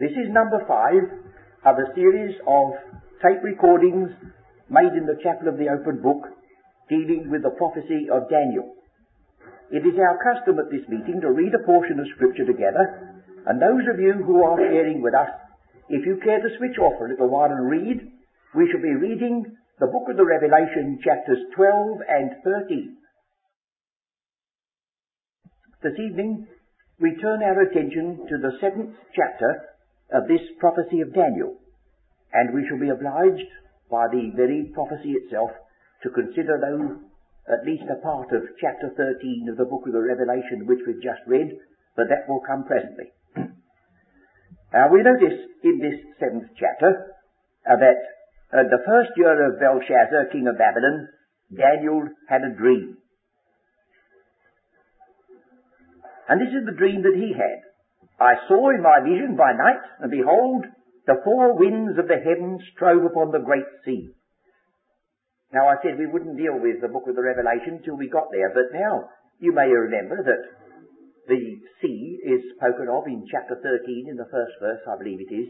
This is number five of a series of tape recordings made in the chapel of the open book dealing with the prophecy of Daniel. It is our custom at this meeting to read a portion of scripture together, and those of you who are sharing with us, if you care to switch off for a little while and read, we shall be reading the book of the Revelation, chapters 12 and 13. This evening, we turn our attention to the seventh chapter of this prophecy of Daniel. And we shall be obliged by the very prophecy itself to consider though at least a part of chapter 13 of the book of the Revelation which we've just read, but that will come presently. now we notice in this seventh chapter uh, that uh, the first year of Belshazzar, king of Babylon, Daniel had a dream. And this is the dream that he had. I saw in my vision by night, and behold, the four winds of the heavens strove upon the great sea. Now I said we wouldn't deal with the book of the Revelation till we got there, but now you may remember that the sea is spoken of in chapter 13 in the first verse, I believe it is,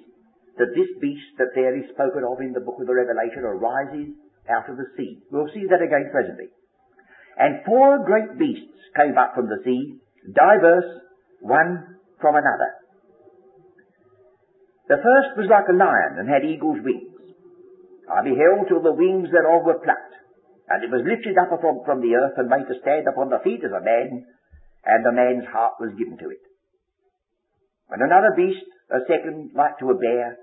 that this beast that there is spoken of in the book of the Revelation arises out of the sea. We'll see that again presently. And four great beasts came up from the sea, diverse, one from another. The first was like a lion and had eagle's wings. I beheld till the wings thereof were plucked, and it was lifted up from, from the earth and made to stand upon the feet of a man, and the man's heart was given to it. And another beast, a second, like to a bear,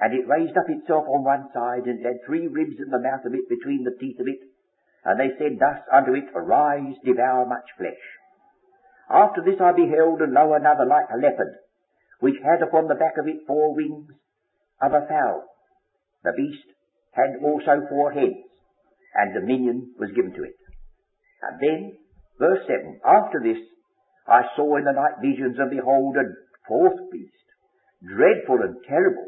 and it raised up itself on one side, and it had three ribs in the mouth of it between the teeth of it, and they said thus unto it, Arise, devour much flesh. After this I beheld, and lo, another like a leopard, which had upon the back of it four wings of a fowl. The beast had also four heads, and dominion was given to it. And then, verse 7, after this, I saw in the night visions, and behold, a fourth beast, dreadful and terrible,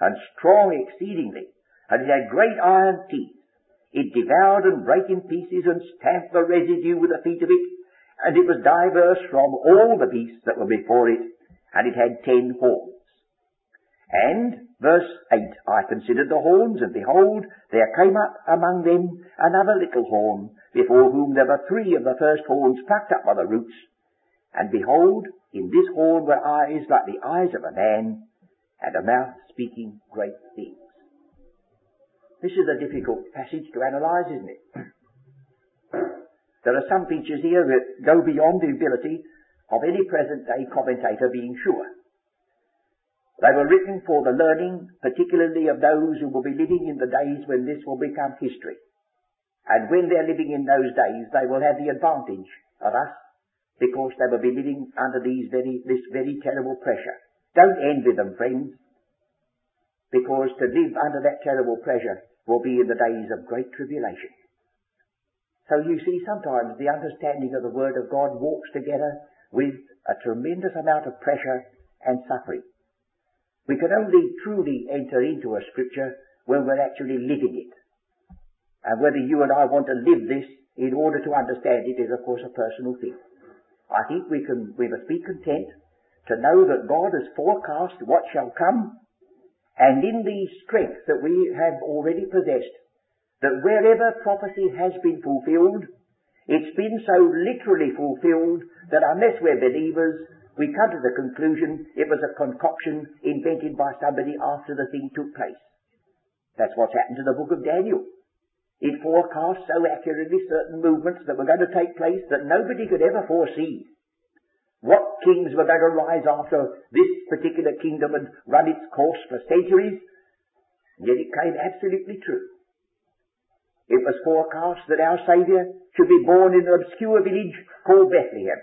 and strong exceedingly, and it had great iron teeth. It devoured and brake in pieces, and stamped the residue with the feet of it, and it was diverse from all the beasts that were before it, and it had ten horns. And, verse 8, I considered the horns, and behold, there came up among them another little horn, before whom there were three of the first horns plucked up by the roots. And behold, in this horn were eyes like the eyes of a man, and a mouth speaking great things. This is a difficult passage to analyze, isn't it? There are some features here that go beyond the ability of any present day commentator being sure. They were written for the learning, particularly of those who will be living in the days when this will become history. And when they're living in those days, they will have the advantage of us because they will be living under these very, this very terrible pressure. Don't envy them, friends, because to live under that terrible pressure will be in the days of great tribulation. So you see, sometimes the understanding of the Word of God walks together with a tremendous amount of pressure and suffering. We can only truly enter into a scripture when we're actually living it. And whether you and I want to live this in order to understand it is of course a personal thing. I think we can, we must be content to know that God has forecast what shall come and in the strength that we have already possessed that wherever prophecy has been fulfilled, it's been so literally fulfilled that unless we're believers, we come to the conclusion it was a concoction invented by somebody after the thing took place. That's what's happened to the book of Daniel. It forecast so accurately certain movements that were going to take place that nobody could ever foresee. What kings were going to rise after this particular kingdom and run its course for centuries, yet it came absolutely true. It was forecast that our Saviour should be born in an obscure village called Bethlehem.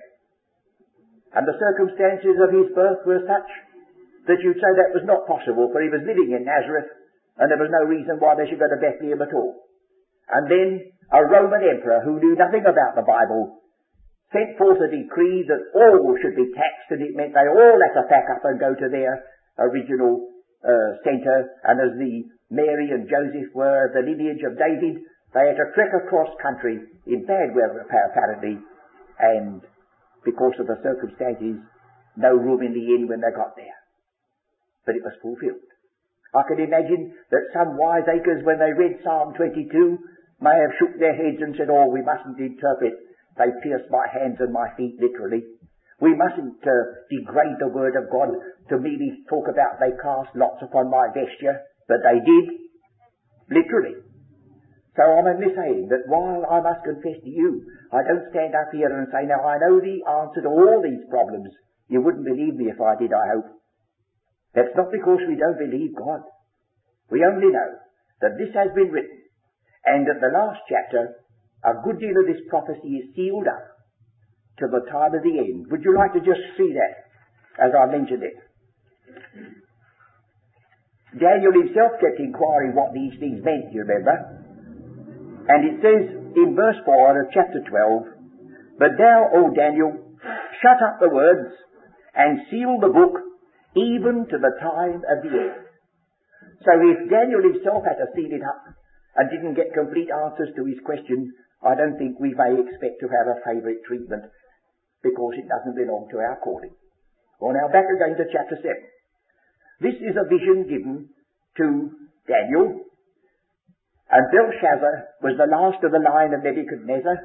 And the circumstances of his birth were such that you'd say that was not possible, for he was living in Nazareth, and there was no reason why they should go to Bethlehem at all. And then a Roman emperor who knew nothing about the Bible sent forth a decree that all should be taxed, and it meant they all had to pack up and go to their original uh, centre. And as the Mary and Joseph were the lineage of David, they had to trek across country in bad weather apparently, and because of the circumstances, no room in the inn when they got there. but it was fulfilled. I can imagine that some wiseacres, when they read Psalm 22, may have shook their heads and said, oh, we mustn't interpret, they pierced my hands and my feet literally. We mustn't uh, degrade the word of God to merely talk about they cast lots upon my vesture, but they did, literally. So I'm only saying that while I must confess to you, I don't stand up here and say, now I know the answer to all these problems. You wouldn't believe me if I did, I hope. That's not because we don't believe God. We only know that this has been written, and that the last chapter, a good deal of this prophecy is sealed up to the time of the end. Would you like to just see that as I mentioned it? Daniel himself kept inquiring what these things meant, you remember? And it says in verse 4 of chapter 12, But thou, O Daniel, shut up the words and seal the book even to the time of the end. So if Daniel himself had to seal it up and didn't get complete answers to his questions, I don't think we may expect to have a favourite treatment because it doesn't belong to our calling. Well now back again to chapter 7. This is a vision given to Daniel and Belshazzar was the last of the line of Nebuchadnezzar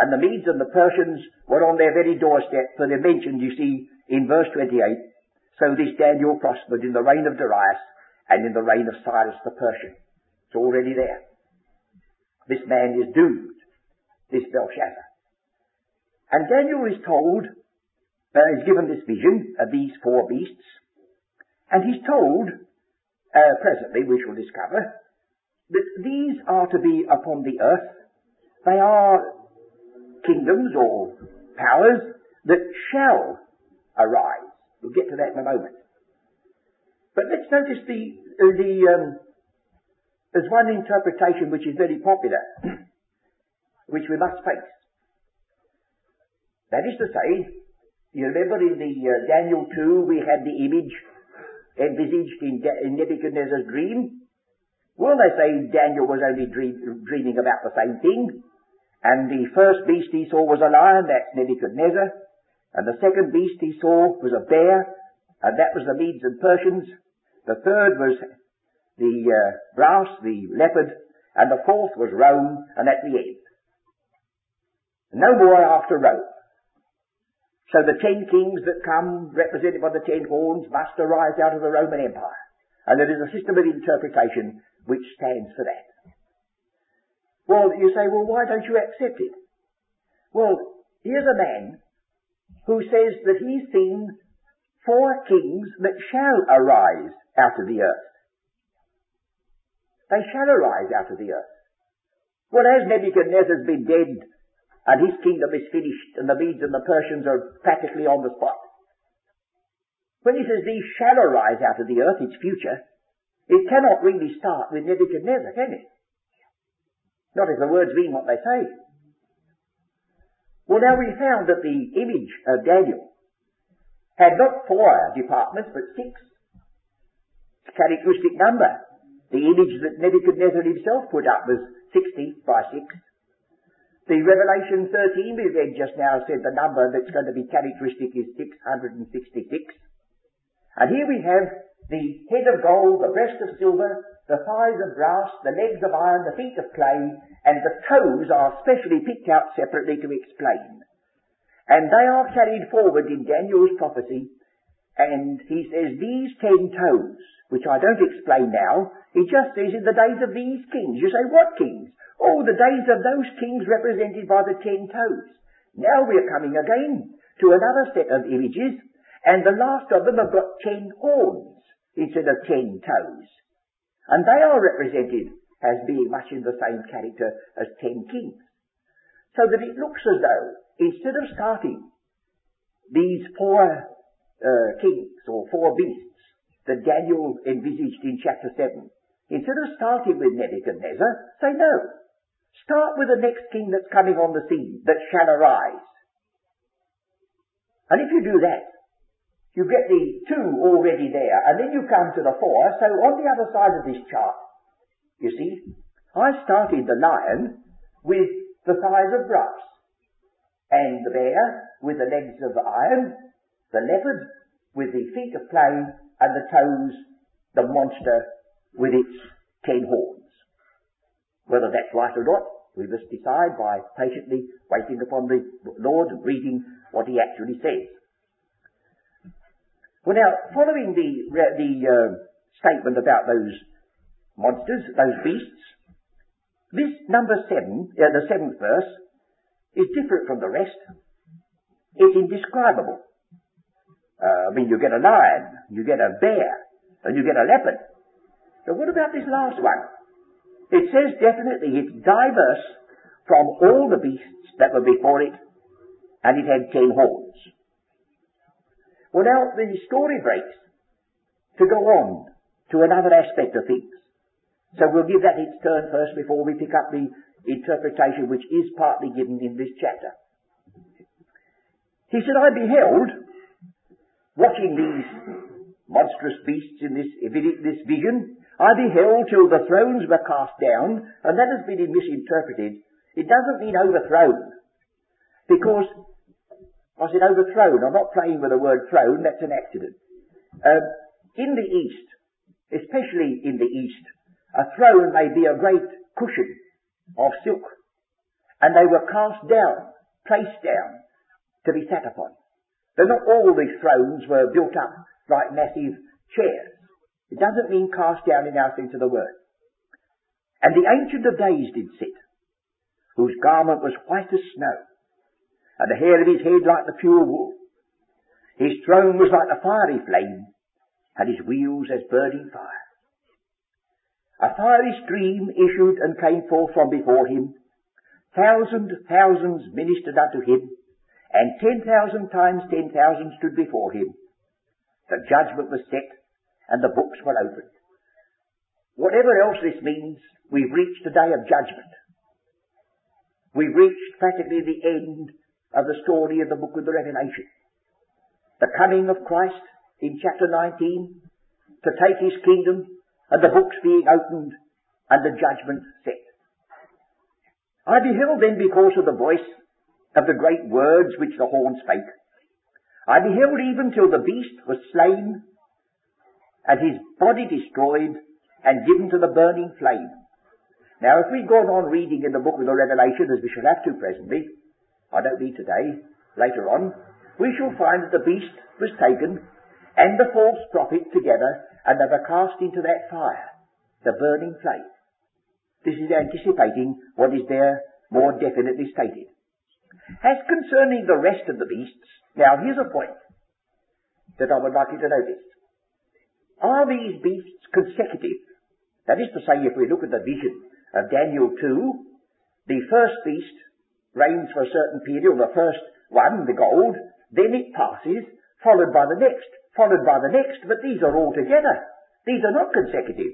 and the Medes and the Persians were on their very doorstep for they're mentioned you see in verse 28 so this Daniel prospered in the reign of Darius and in the reign of Cyrus the Persian. It's already there. This man is doomed, this Belshazzar. And Daniel is told, uh, is given this vision of these four beasts, and he's told, uh, presently we shall discover, that these are to be upon the earth. They are kingdoms or powers that shall arise. We'll get to that in a moment. But let's notice the, the um, there's one interpretation which is very popular, which we must face. That is to say, you remember in the uh, Daniel 2 we had the image envisaged in, in Nebuchadnezzar's dream. Well, they say Daniel was only dream, dreaming about the same thing. And the first beast he saw was a lion, that's Nebuchadnezzar. And the second beast he saw was a bear, and that was the Medes and Persians. The third was the uh, brass, the leopard, and the fourth was Rome, and at the end. No more after Rome. So the ten kings that come, represented by the ten horns, must arise out of the Roman Empire. And there is a system of interpretation which stands for that. Well, you say, well, why don't you accept it? Well, here's a man who says that he's seen four kings that shall arise out of the earth. They shall arise out of the earth. Well, as Nebuchadnezzar's been dead and his kingdom is finished and the Medes and the Persians are practically on the spot. When he says these shall arise out of the earth, its future, it cannot really start with Nebuchadnezzar, can it? Not if the words mean what they say. Well, now we found that the image of Daniel had not four departments, but six. It's a characteristic number. The image that Nebuchadnezzar himself put up was 60 by 6. The Revelation 13 we read just now said the number that's going to be characteristic is 666. And here we have the head of gold, the breast of silver, the thighs of brass, the legs of iron, the feet of clay, and the toes are specially picked out separately to explain. And they are carried forward in Daniel's prophecy, and he says these ten toes, which I don't explain now, he just says in the days of these kings. You say, what kings? Oh, the days of those kings represented by the ten toes. Now we're coming again to another set of images, and the last of them have got ten horns instead of ten toes. And they are represented as being much in the same character as ten kings. So that it looks as though, instead of starting these four uh, kings or four beasts that Daniel envisaged in chapter 7, instead of starting with Nebuchadnezzar, say no. Start with the next king that's coming on the scene, that shall arise. And if you do that, you get the two already there, and then you come to the four. So on the other side of this chart, you see, I started the lion with the thighs of brass, and the bear with the legs of iron, the leopard with the feet of clay and the toes the monster with its ten horns. Whether that's right or not, we must decide by patiently waiting upon the Lord and reading what He actually says. Well now, following the, the uh, statement about those monsters, those beasts, this number seven, uh, the seventh verse, is different from the rest. It's indescribable. Uh, I mean, you get a lion, you get a bear, and you get a leopard. So what about this last one? It says definitely it's diverse from all the beasts that were before it, and it had ten horns. Well now, the story breaks to go on to another aspect of things. So we'll give that its turn first before we pick up the interpretation which is partly given in this chapter. He said, I beheld, watching these monstrous beasts in this, this vision, I beheld till the thrones were cast down, and that has been misinterpreted. It doesn't mean overthrown. Because, I said overthrown, I'm not playing with the word throne, that's an accident. Um, in the East, especially in the East, a throne may be a great cushion of silk, and they were cast down, placed down, to be sat upon. But not all these thrones were built up like massive chairs. It doesn't mean cast down in our sense of the word. And the Ancient of Days did sit, whose garment was white as snow, and the hair of his head like the pure wool. His throne was like a fiery flame, and his wheels as burning fire. A fiery stream issued and came forth from before him. Thousand thousands ministered unto him, and ten thousand times ten thousand stood before him. The judgment was set, and the books were opened. Whatever else this means, we've reached the day of judgment. We've reached practically the end of the story of the book of the Revelation. The coming of Christ in chapter 19 to take his kingdom and the books being opened and the judgment set. I beheld then because of the voice of the great words which the horn spake. I beheld even till the beast was slain and his body destroyed and given to the burning flame. Now, if we go on reading in the book of the Revelation, as we shall have to presently, I don't need today, later on, we shall find that the beast was taken and the false prophet together, and they were cast into that fire, the burning flame. This is anticipating what is there more definitely stated. As concerning the rest of the beasts, now here's a point that I would like you to notice. Are these beasts consecutive? That is to say, if we look at the vision of Daniel 2, the first beast reigns for a certain period, or the first one, the gold, then it passes, followed by the next, followed by the next, but these are all together. These are not consecutive.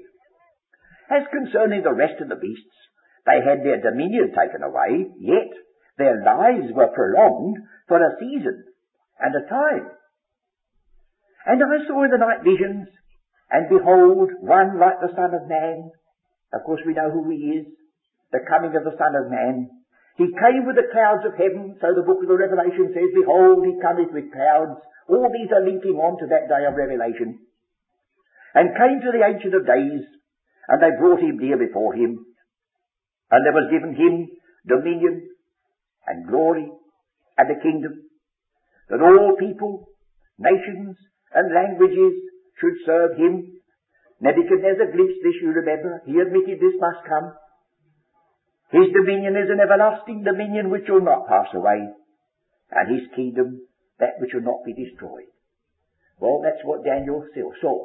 As concerning the rest of the beasts, they had their dominion taken away, yet their lives were prolonged for a season and a time. And I saw in the night visions and behold, one like the Son of Man. Of course we know who he is. The coming of the Son of Man. He came with the clouds of heaven, so the book of the Revelation says, Behold, he cometh with clouds. All these are linking on to that day of Revelation. And came to the Ancient of Days, and they brought him near before him. And there was given him dominion and glory and a kingdom, that all people, nations, and languages should serve him. Nebuchadnezzar glimpsed this, you remember. He admitted this must come. His dominion is an everlasting dominion which will not pass away, and his kingdom that which will not be destroyed. Well, that's what Daniel saw.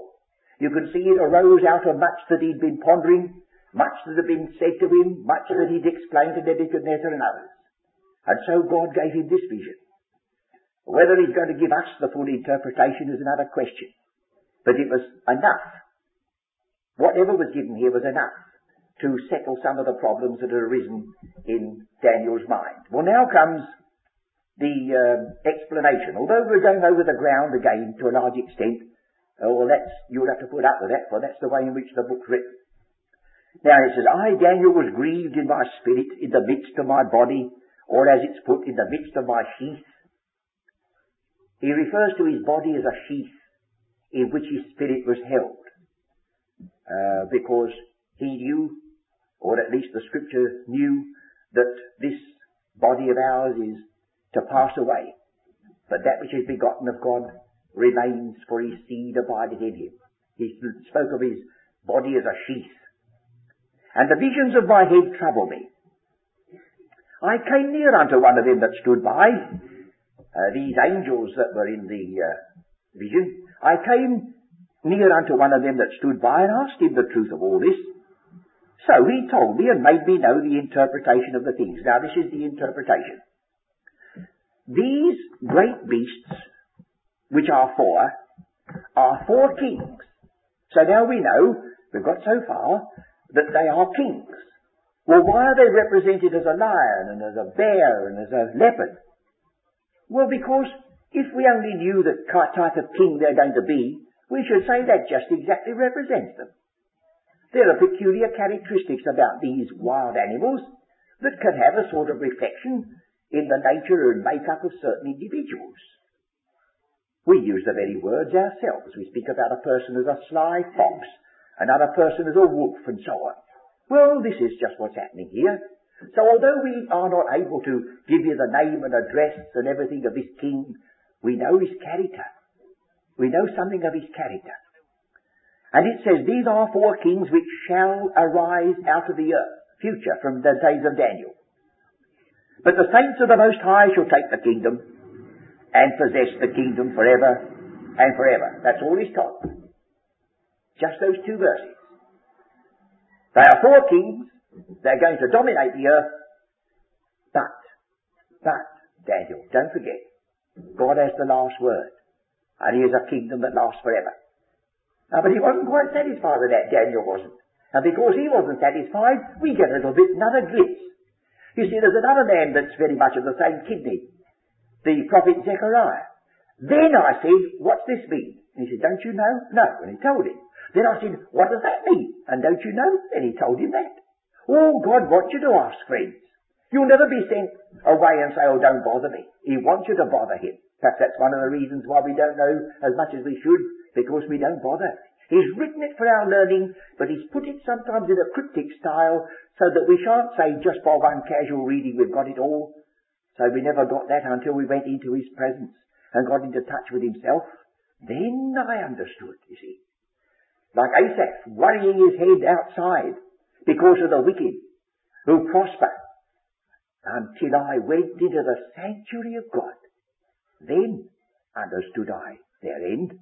You can see it arose out of much that he'd been pondering, much that had been said to him, much that he'd explained to Nebuchadnezzar and others. And so God gave him this vision. Whether he's going to give us the full interpretation is another question. But it was enough. Whatever was given here was enough to settle some of the problems that had arisen in Daniel's mind. Well, now comes the uh, explanation. Although we're going over the ground again to a large extent, oh, well, that's, you'll have to put up with that, for that's the way in which the book's written. Now it says, I, Daniel, was grieved in my spirit, in the midst of my body, or as it's put, in the midst of my sheath. He refers to his body as a sheath. In which his spirit was held. Uh, because he knew, or at least the scripture knew, that this body of ours is to pass away. But that which is begotten of God remains, for his seed abideth in him. He spoke of his body as a sheath. And the visions of my head trouble me. I came near unto one of them that stood by, uh, these angels that were in the uh, vision. I came near unto one of them that stood by and asked him the truth of all this. So he told me and made me know the interpretation of the things. Now this is the interpretation. These great beasts, which are four, are four kings. So now we know, we've got so far, that they are kings. Well, why are they represented as a lion and as a bear and as a leopard? Well, because if we only knew the type of king they're going to be, we should say that just exactly represents them. There are peculiar characteristics about these wild animals that can have a sort of reflection in the nature and makeup of certain individuals. We use the very words ourselves. We speak about a person as a sly fox, another person as a wolf, and so on. Well, this is just what's happening here. So although we are not able to give you the name and address and everything of this king, we know his character. We know something of his character. And it says, these are four kings which shall arise out of the earth, future, from the days of Daniel. But the saints of the Most High shall take the kingdom and possess the kingdom forever and forever. That's all he's taught. Just those two verses. They are four kings. They're going to dominate the earth. But, but, Daniel, don't forget, God has the last word. And he has a kingdom that lasts forever. Now, but he wasn't quite satisfied with that, Daniel wasn't. And because he wasn't satisfied, we get a little bit another glimpse you see, there's another man that's very much of the same kidney, the prophet Zechariah. Then I said, what's this mean? And he said, don't you know? No. And he told him. Then I said, what does that mean? And don't you know? And he told him that. Oh, God wants you to ask, friends. You'll never be sent away and say, oh, don't bother me. He wants you to bother him. Perhaps that's one of the reasons why we don't know as much as we should, because we don't bother. He's written it for our learning, but he's put it sometimes in a cryptic style so that we shan't say just by one casual reading we've got it all. So we never got that until we went into his presence and got into touch with himself. Then I understood, you see. Like Asaph worrying his head outside because of the wicked who prosper until I went into the sanctuary of God. Then understood I their end.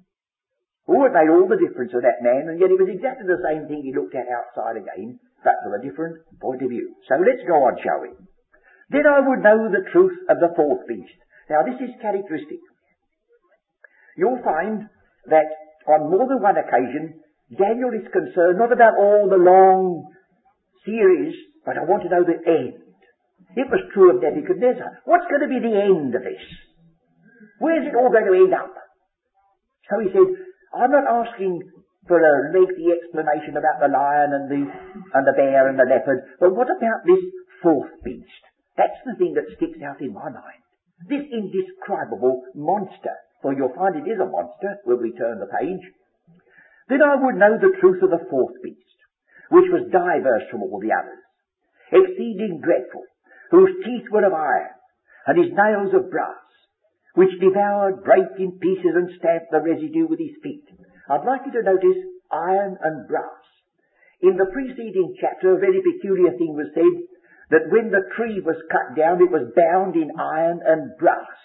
Oh, it made all the difference to that man, and yet it was exactly the same thing he looked at outside again, but from a different point of view. So let's go on, shall we? Then I would know the truth of the fourth beast. Now this is characteristic. You'll find that on more than one occasion, Daniel is concerned not about all the long series, but I want to know the end. It was true of Nebuchadnezzar. What's going to be the end of this? Where's it all going to end up? So he said, I'm not asking for a lengthy explanation about the lion and the, and the bear and the leopard, but what about this fourth beast? That's the thing that sticks out in my mind. This indescribable monster, for you'll find it is a monster when we turn the page. Then I would know the truth of the fourth beast, which was diverse from all the others, exceeding dreadful, whose teeth were of iron, and his nails of brass, which devoured, brake in pieces, and stamped the residue with his feet. I'd like you to notice iron and brass. In the preceding chapter, a very peculiar thing was said that when the tree was cut down, it was bound in iron and brass.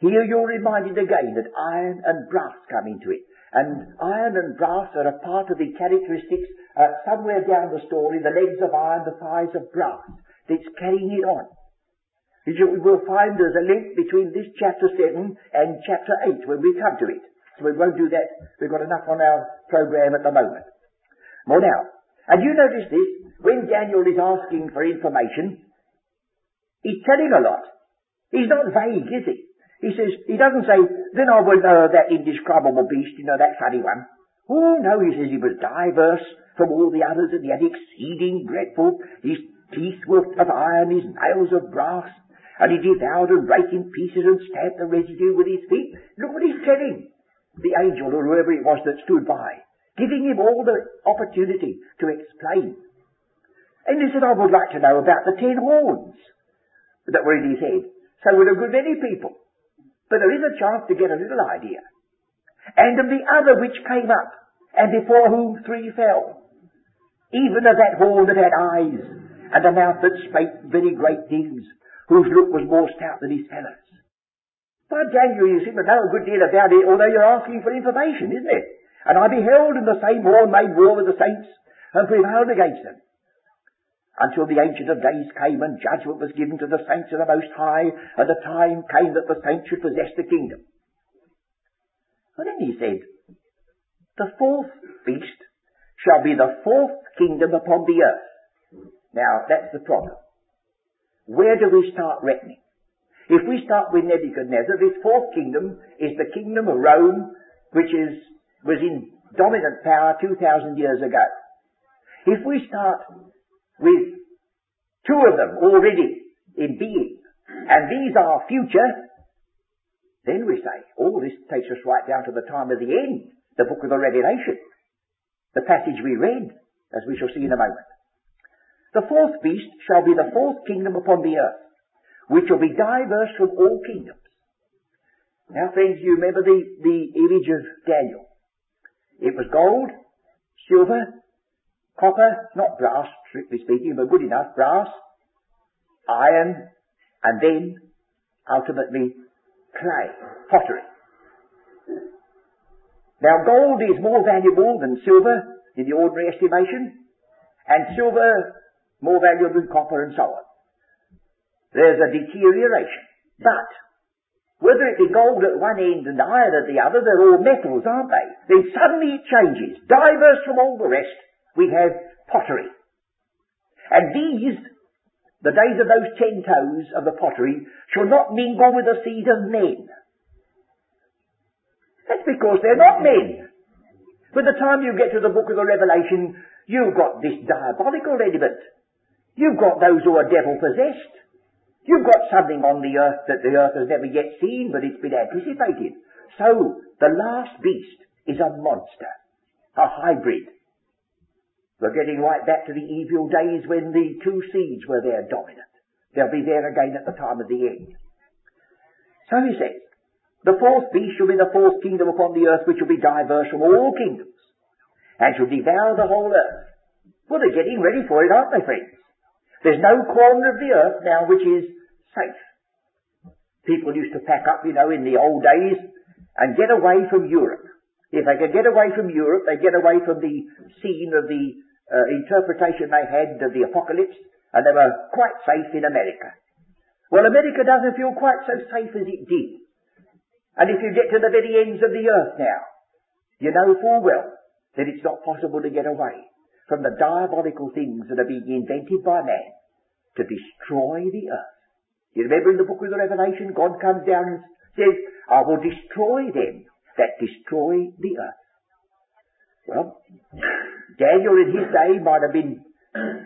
Here you're reminded again that iron and brass come into it. And iron and brass are a part of the characteristics uh, somewhere down the story, the legs of iron, the thighs of brass, that's carrying it on. You will find there's a link between this chapter 7 and chapter 8 when we come to it. So we won't do that. We've got enough on our program at the moment. More now. And you notice this, when Daniel is asking for information, he's telling a lot. He's not vague, is he? He says, he doesn't say, then I will know that indescribable beast, you know, that funny one. Oh no, he says he was diverse from all the others and yet exceeding dreadful. His teeth were of iron, his nails of brass. And he devoured and brake in pieces and stamped the residue with his feet. Look what he's telling. the angel or whoever it was that stood by, giving him all the opportunity to explain. And he said, I would like to know about the ten horns that were in his head. So would a good many people. But there is a chance to get a little idea. And of the other which came up, and before whom three fell. Even of that horn that had eyes, and a mouth that spake very great things, whose look was more stout than his fellows. By Daniel, you seem to know a good deal about it, although you're asking for information, isn't it? And I beheld in the same horn made war with the saints, and prevailed against them until the Ancient of Days came and judgment was given to the saints of the Most High, and the time came that the saints should possess the kingdom. And then he said, The fourth beast shall be the fourth kingdom upon the earth. Now, that's the problem. Where do we start reckoning? If we start with Nebuchadnezzar, this fourth kingdom is the kingdom of Rome, which is, was in dominant power 2,000 years ago. If we start with two of them already in being, and these are future, then we say, oh, this takes us right down to the time of the end, the book of the Revelation, the passage we read, as we shall see in a moment. The fourth beast shall be the fourth kingdom upon the earth, which will be diverse from all kingdoms. Now, friends, you remember the, the image of Daniel. It was gold, silver, Copper, not brass, strictly speaking, but good enough, brass, iron, and then, ultimately, clay, pottery. Now gold is more valuable than silver in the ordinary estimation, and silver more valuable than copper and so on. There's a deterioration. But, whether it be gold at one end and iron at the other, they're all metals, aren't they? Then suddenly it changes, diverse from all the rest, we have pottery. And these, the days of those ten toes of the pottery, shall not mingle with the seed of men. That's because they're not men. By the time you get to the book of the Revelation, you've got this diabolical element. You've got those who are devil possessed. You've got something on the earth that the earth has never yet seen, but it's been anticipated. So, the last beast is a monster, a hybrid, we're getting right back to the evil days when the two seeds were there dominant. They'll be there again at the time of the end. So he says, the fourth beast shall be the fourth kingdom upon the earth which will be diverse from all kingdoms and shall devour the whole earth. Well, they're getting ready for it, aren't they, friends? There's no corner of the earth now which is safe. People used to pack up, you know, in the old days and get away from Europe. If they could get away from Europe, they'd get away from the scene of the uh, interpretation they had of the apocalypse, and they were quite safe in America. Well, America doesn't feel quite so safe as it did. And if you get to the very ends of the earth now, you know full well that it's not possible to get away from the diabolical things that are being invented by man to destroy the earth. You remember in the book of the Revelation, God comes down and says, I will destroy them that destroy the earth. Well, Daniel in his day might have been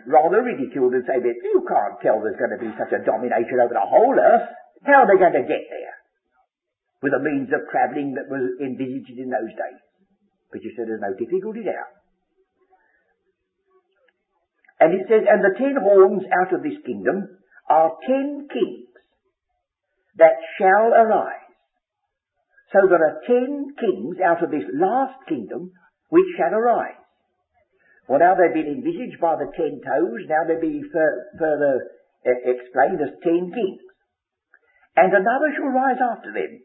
rather ridiculed and say, but you can't tell there's going to be such a domination over the whole earth. How are they going to get there? With the means of travelling that was envisaged in those days. But you said there's no difficulty there. And it says, and the ten horns out of this kingdom are ten kings that shall arise. So there are ten kings out of this last kingdom which shall arise. Well, now they've been envisaged by the ten toes, now they be fur- further uh, explained as ten kings. And another shall rise after them.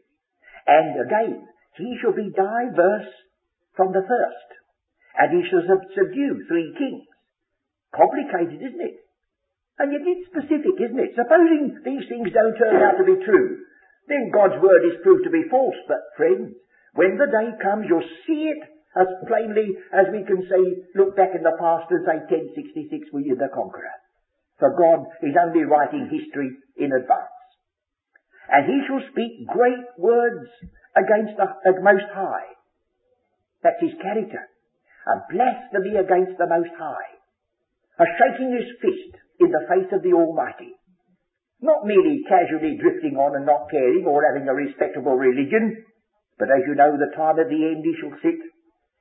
And again, he shall be diverse from the first. And he shall sub- subdue three kings. Complicated, isn't it? And yet it's specific, isn't it? Supposing these things don't turn out to be true, then God's word is proved to be false. But friends, when the day comes, you'll see it as plainly as we can say, look back in the past and say 1066 William the conqueror. For God is only writing history in advance. And he shall speak great words against the, the Most High. That's his character. A blasphemy against the Most High. A shaking his fist in the face of the Almighty. Not merely casually drifting on and not caring or having a respectable religion, But as you know, the time of the end he shall sit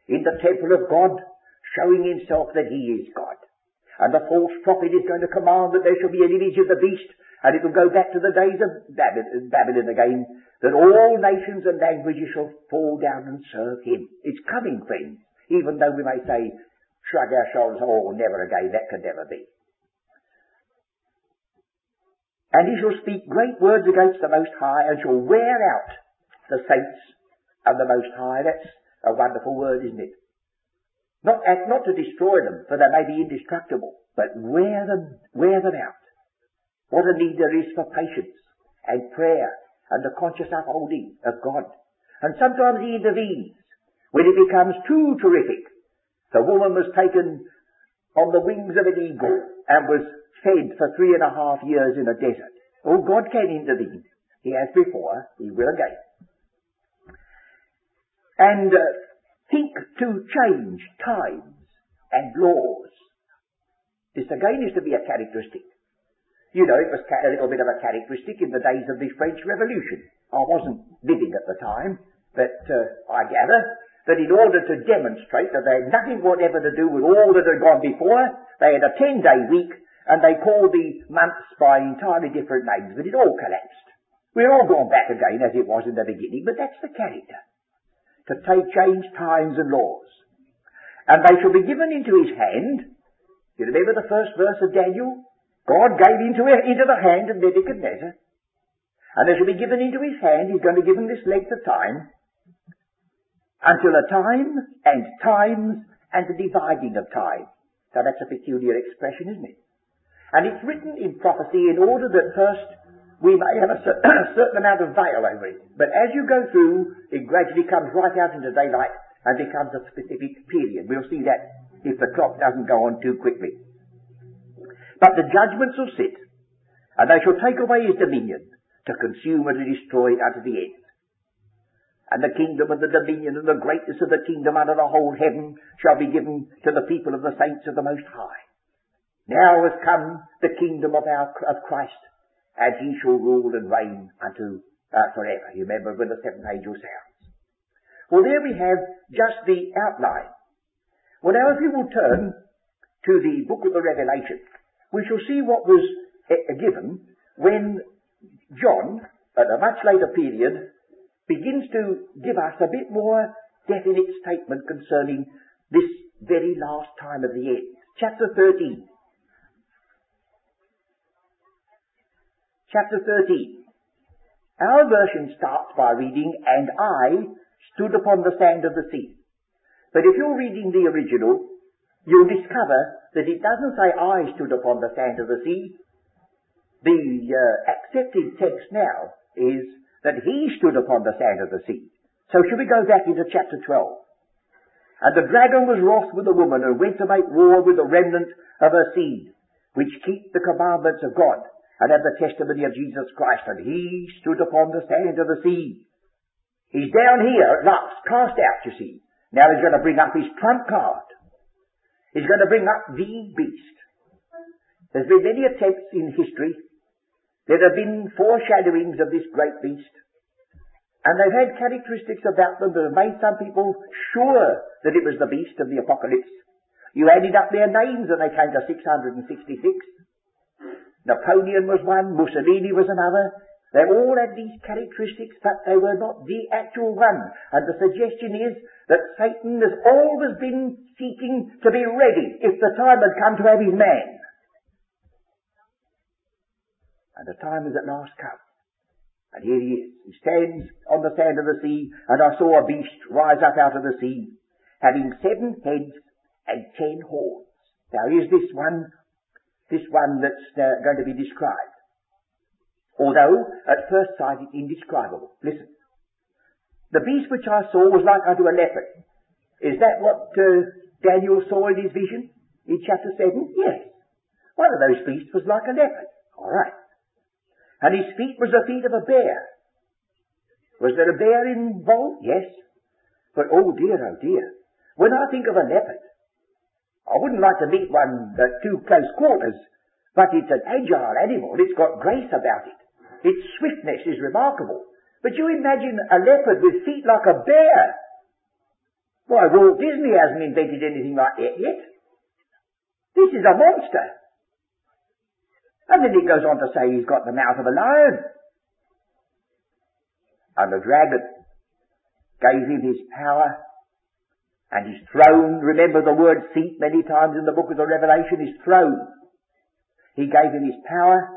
in the temple of God, showing himself that he is God. And the false prophet is going to command that there shall be an image of the beast, and it will go back to the days of Babylon again, that all nations and languages shall fall down and serve him. It's coming, friends, even though we may say, shrug our shoulders, oh, never again, that could never be. And he shall speak great words against the Most High, and shall wear out the saints of the Most High. That's a wonderful word, isn't it? Not, not to destroy them, for they may be indestructible, but wear them, wear them out. What a need there is for patience and prayer and the conscious upholding of God. And sometimes He intervenes when it becomes too terrific. The woman was taken on the wings of an eagle and was fed for three and a half years in a desert. Oh, God can intervene. He has before. He will again. And uh, think to change times and laws. This again is to be a characteristic. You know, it was a little bit of a characteristic in the days of the French Revolution. I wasn't living at the time, but uh, I gather that in order to demonstrate that they had nothing whatever to do with all that had gone before, they had a 10-day week and they called the months by entirely different names, but it all collapsed. We're all gone back again as it was in the beginning, but that's the character to take change times and laws. And they shall be given into his hand. You remember the first verse of Daniel? God gave into, into the hand of Nebuchadnezzar. And they shall be given into his hand. He's going to give them this length of time. Until a time and times and the dividing of time. Now that's a peculiar expression, isn't it? And it's written in prophecy in order that first we may have a certain amount of veil over it. But as you go through, it gradually comes right out into daylight and becomes a specific period. We'll see that if the clock doesn't go on too quickly. But the judgments will sit, and they shall take away his dominion to consume and to destroy it unto the end. And the kingdom and the dominion and the greatness of the kingdom under the whole heaven shall be given to the people of the saints of the Most High. Now has come the kingdom of our of Christ, and he shall rule and reign unto uh, forever. You remember when the seventh angel sounds. Well, there we have just the outline. Well, now if you will turn to the book of the Revelation, we shall see what was uh, given when John, at a much later period, begins to give us a bit more definite statement concerning this very last time of the end. Chapter 13. chapter 13. Our version starts by reading, and I stood upon the sand of the sea. But if you're reading the original, you'll discover that it doesn't say I stood upon the sand of the sea. The uh, accepted text now is that he stood upon the sand of the sea. So should we go back into chapter 12? And the dragon was wroth with the woman and went to make war with the remnant of her seed, which keep the commandments of God and have the testimony of Jesus Christ, and he stood upon the sand of the sea. He's down here at last, cast out, you see. Now he's going to bring up his trump card. He's going to bring up the beast. There's been many attempts in history. There have been foreshadowings of this great beast. And they've had characteristics about them that have made some people sure that it was the beast of the apocalypse. You added up their names and they came to 666. Napoleon was one, Mussolini was another. They all had these characteristics, but they were not the actual one. And the suggestion is that Satan has always been seeking to be ready if the time had come to have his man. And the time has at last come. And here he is. He stands on the sand of the sea, and I saw a beast rise up out of the sea, having seven heads and ten horns. Now is this one this one that's uh, going to be described. Although, at first sight, it's indescribable. Listen. The beast which I saw was like unto a leopard. Is that what uh, Daniel saw in his vision in chapter 7? Yes. One of those beasts was like a leopard. All right. And his feet was the feet of a bear. Was there a bear involved? Yes. But oh dear, oh dear. When I think of a leopard, I wouldn't like to meet one at too close quarters, but it's an agile animal. It's got grace about it. Its swiftness is remarkable. But you imagine a leopard with feet like a bear. Why, Walt Disney hasn't invented anything like that yet. This is a monster. And then he goes on to say he's got the mouth of a lion. And the dragon gave him his power and his throne. Remember the word seat many times in the book of the Revelation, his throne. He gave him his power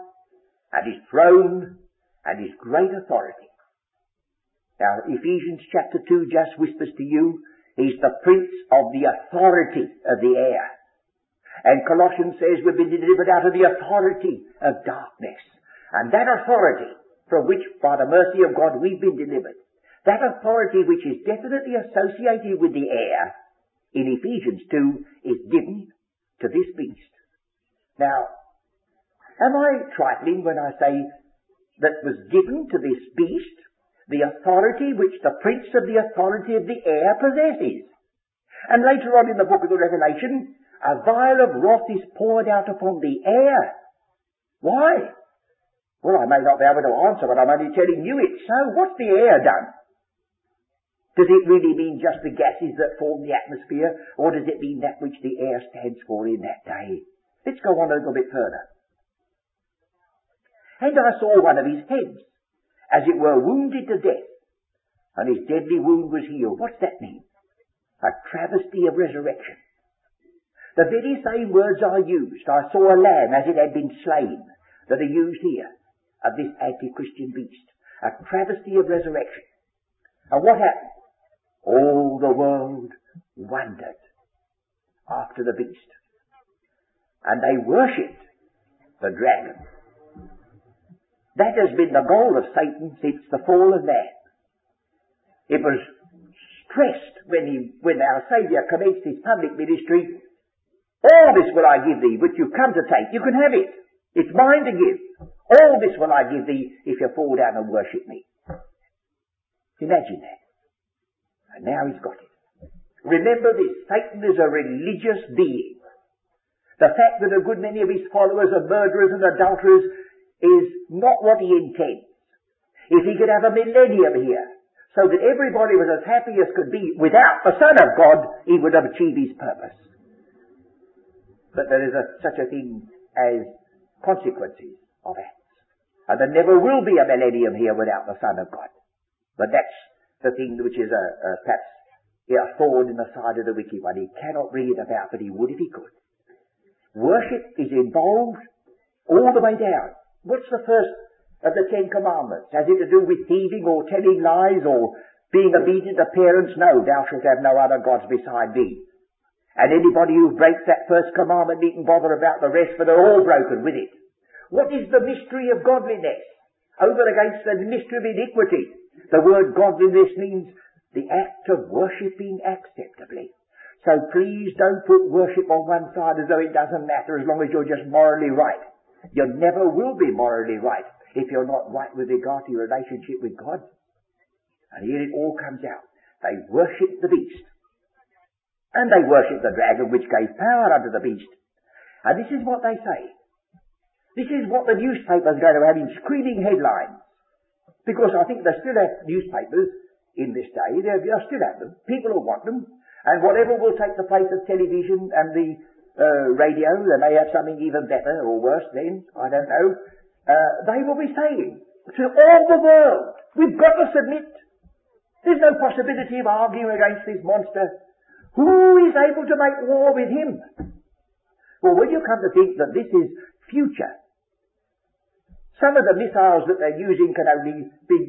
and his throne and his great authority. Now, Ephesians chapter 2 just whispers to you, he's the prince of the authority of the air. And Colossians says we've been delivered out of the authority of darkness. And that authority from which, by the mercy of God, we've been delivered, that authority which is definitely associated with the air, in Ephesians 2, is given to this beast. Now, am I trifling when I say that was given to this beast the authority which the prince of the authority of the air possesses. And later on in the book of the Revelation, a vial of wrath is poured out upon the air. Why? Well, I may not be able to answer, but I'm only telling you it's so. What's the air done? Does it really mean just the gases that form the atmosphere, or does it mean that which the air stands for in that day? Let's go on a little bit further. And I saw one of his heads as it were, wounded to death, and his deadly wound was healed. What's that mean? A travesty of resurrection. The very same words are used. I saw a lamb as it had been slain that are used here of this anti-Christian beast. A travesty of resurrection. And what happened? All the world wondered after the beast. And they worshipped the dragon that has been the goal of Satan since the fall of man. It was stressed when he, when our Saviour commenced his public ministry, all this will I give thee, which you come to take. You can have it. It's mine to give. All this will I give thee if you fall down and worship me. Imagine that. And now he's got it. Remember this, Satan is a religious being. The fact that a good many of his followers are murderers and adulterers is not what he intends. If he could have a millennium here, so that everybody was as happy as could be without the Son of God, he would have achieved his purpose. But there is a, such a thing as consequences of acts. And there never will be a millennium here without the Son of God. But that's the thing which is a, a perhaps a thorn in the side of the wicked one. He cannot bring it about, but he would if he could. Worship is involved all the way down. What's the first of the Ten Commandments? Has it to do with thieving or telling lies or being obedient to parents? No, thou shalt have no other gods beside me. And anybody who breaks that first commandment needn't bother about the rest, for they're all broken with it. What is the mystery of godliness? Over against the mystery of iniquity. The word godliness means the act of worshipping acceptably. So please don't put worship on one side as though it doesn't matter as long as you're just morally right. You never will be morally right if you're not right with regard to your relationship with God. And here it all comes out. They worship the beast. And they worship the dragon which gave power unto the beast. And this is what they say. This is what the newspapers go to have in screaming headlines. Because I think they still have newspapers in this day. They are still have them. People will want them. And whatever will take the place of television and the uh, radio, they may have something even better or worse then, I don't know, uh, they will be saying to all the world, we've got to submit. There's no possibility of arguing against this monster. Who is able to make war with him? Well, when you come to think that this is future, some of the missiles that they're using can only be,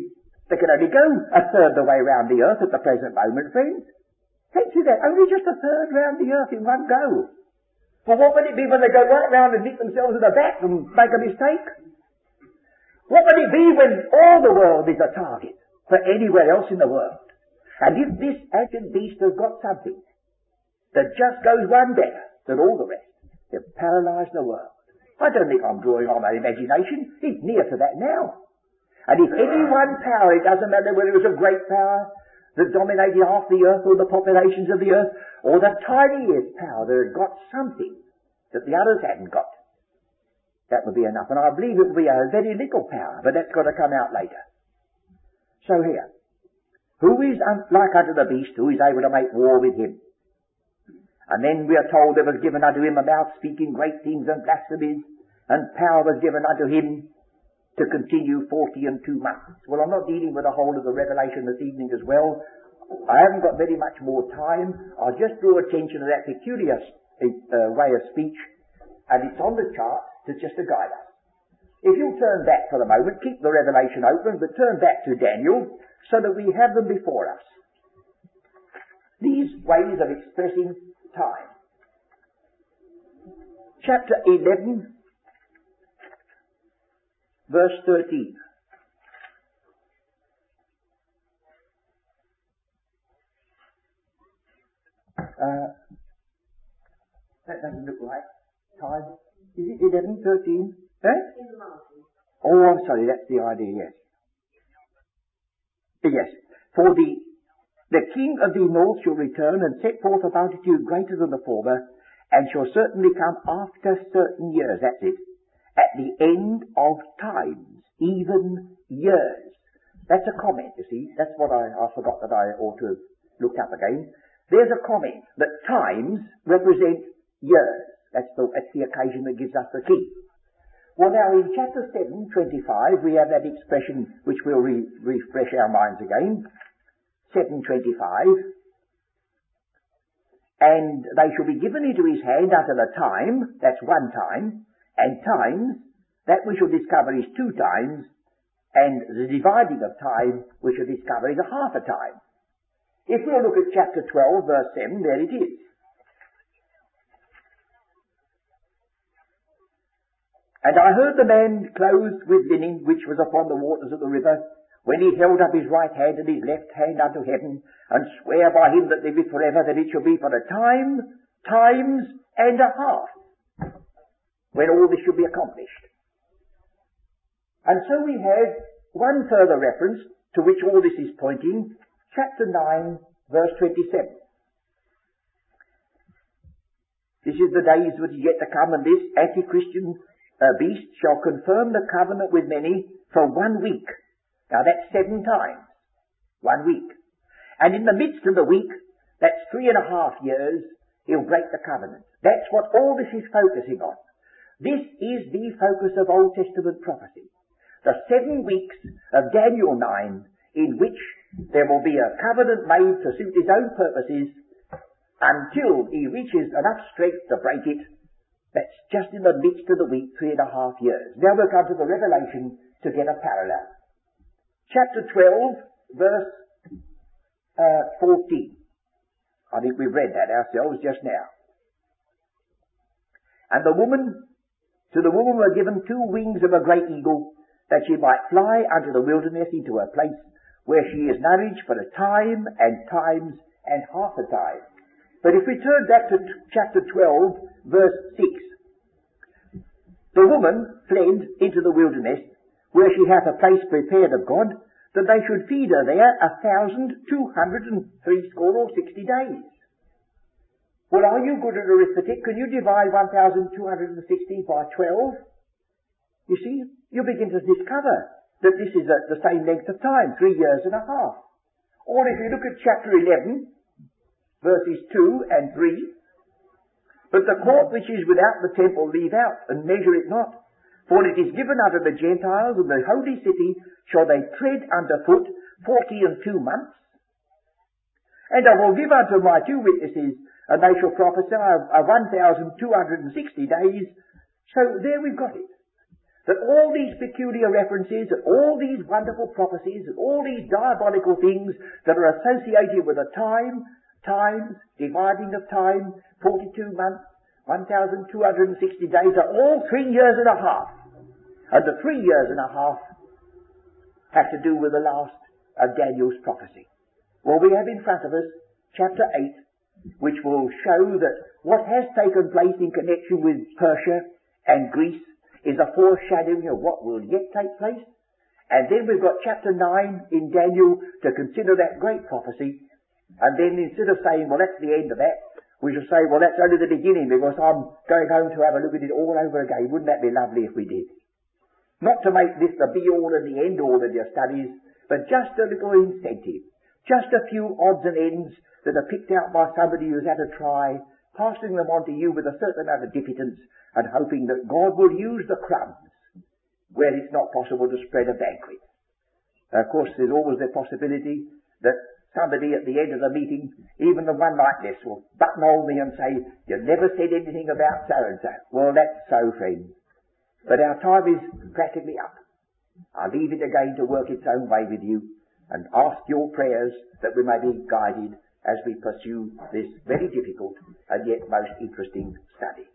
they can only go a third the way around the earth at the present moment, friends. Fancy that, only just a third round the earth in one go. Well, what would it be when they go right round and hit themselves in the back and make a mistake? What would it be when all the world is a target for anywhere else in the world? And if this ancient beast has got something that just goes one better than all the rest, it paralyse the world. I don't think I'm drawing on my imagination. It's near to that now. And if any one power, it doesn't matter whether it was a great power that dominated half the earth or the populations of the earth, or the tiniest power that had got something that the others hadn't got. That would be enough. And I believe it would be a very little power, but that's got to come out later. So here, who is like unto the beast, who is able to make war with him? And then we are told there was given unto him a mouth speaking great things and blasphemies, and power was given unto him to continue forty and two months. Well, I'm not dealing with the whole of the Revelation this evening as well. I haven't got very much more time. I'll just draw attention to that peculiar uh, way of speech, and it's on the chart to just to guide us. If you'll turn back for a moment, keep the Revelation open, but turn back to Daniel so that we have them before us. These ways of expressing time. Chapter 11, verse 13. Uh, that doesn't look right. Time. Is it 11, 13? Eh? Oh, I'm sorry, that's the idea, yes. Yes. For the, the king of the north shall return and set forth a multitude greater than the former, and shall certainly come after certain years. That's it. At the end of times, even years. That's a comment, you see. That's what I, I forgot that I ought to have looked up again. There's a comment that times represent years. That's the, that's the occasion that gives us the key. Well, now in chapter 7, 25, we have that expression which will re- refresh our minds again. 725. And they shall be given into his hand until a time, that's one time, and times, that we shall discover is two times, and the dividing of time we shall discover is a half a time. If we'll look at chapter 12, verse 7, there it is. And I heard the man clothed with linen which was upon the waters of the river, when he held up his right hand and his left hand unto heaven, and swear by him that liveth for ever that it shall be for a time, times, and a half, when all this shall be accomplished. And so we have one further reference to which all this is pointing, chapter 9, verse 27. This is the days which is yet to come, and this anti-Christian a beast shall confirm the covenant with many for one week. Now that's seven times. One week. And in the midst of the week, that's three and a half years, he'll break the covenant. That's what all this is focusing on. This is the focus of Old Testament prophecy. The seven weeks of Daniel 9 in which there will be a covenant made to suit his own purposes until he reaches enough strength to break it that's just in the midst of the week, three and a half years. Now we'll come to the Revelation to get a parallel. Chapter 12, verse uh, 14. I think we've read that ourselves just now. And the woman, to the woman were given two wings of a great eagle, that she might fly unto the wilderness into a place where she is nourished for a time and times and half a time. But if we turn back to t- chapter 12, verse 6, the woman fled into the wilderness, where she hath a place prepared of God, that they should feed her there a thousand two hundred and three score or sixty days. Well, are you good at arithmetic? Can you divide 1,260 by 12? You see, you begin to discover that this is at the same length of time, three years and a half. Or if you look at chapter 11, verses 2 and 3. But the court which is without the temple leave out, and measure it not. For it is given unto the Gentiles, and the holy city shall they tread under foot forty and two months. And I will give unto my two witnesses, and they shall prophesy of 1,260 days. So there we've got it. That all these peculiar references, and all these wonderful prophecies, and all these diabolical things that are associated with a time times, dividing of time, 42 months, 1,260 days are all three years and a half. And the three years and a half have to do with the last of Daniel's prophecy. Well, we have in front of us chapter 8, which will show that what has taken place in connection with Persia and Greece is a foreshadowing of what will yet take place. And then we've got chapter 9 in Daniel to consider that great prophecy and then instead of saying, well, that's the end of that, we shall say, well, that's only the beginning because I'm going home to have a look at it all over again. Wouldn't that be lovely if we did? Not to make this the be all and the end all of your studies, but just a little incentive, just a few odds and ends that are picked out by somebody who's had a try, passing them on to you with a certain amount of diffidence and hoping that God will use the crumbs where it's not possible to spread a banquet. Of course, there's always the possibility that somebody at the end of the meeting, even the one like this, will buttonhole me and say, you never said anything about so and so. Well, that's so, friends. But our time is practically up. I leave it again to work its own way with you and ask your prayers that we may be guided as we pursue this very difficult and yet most interesting study.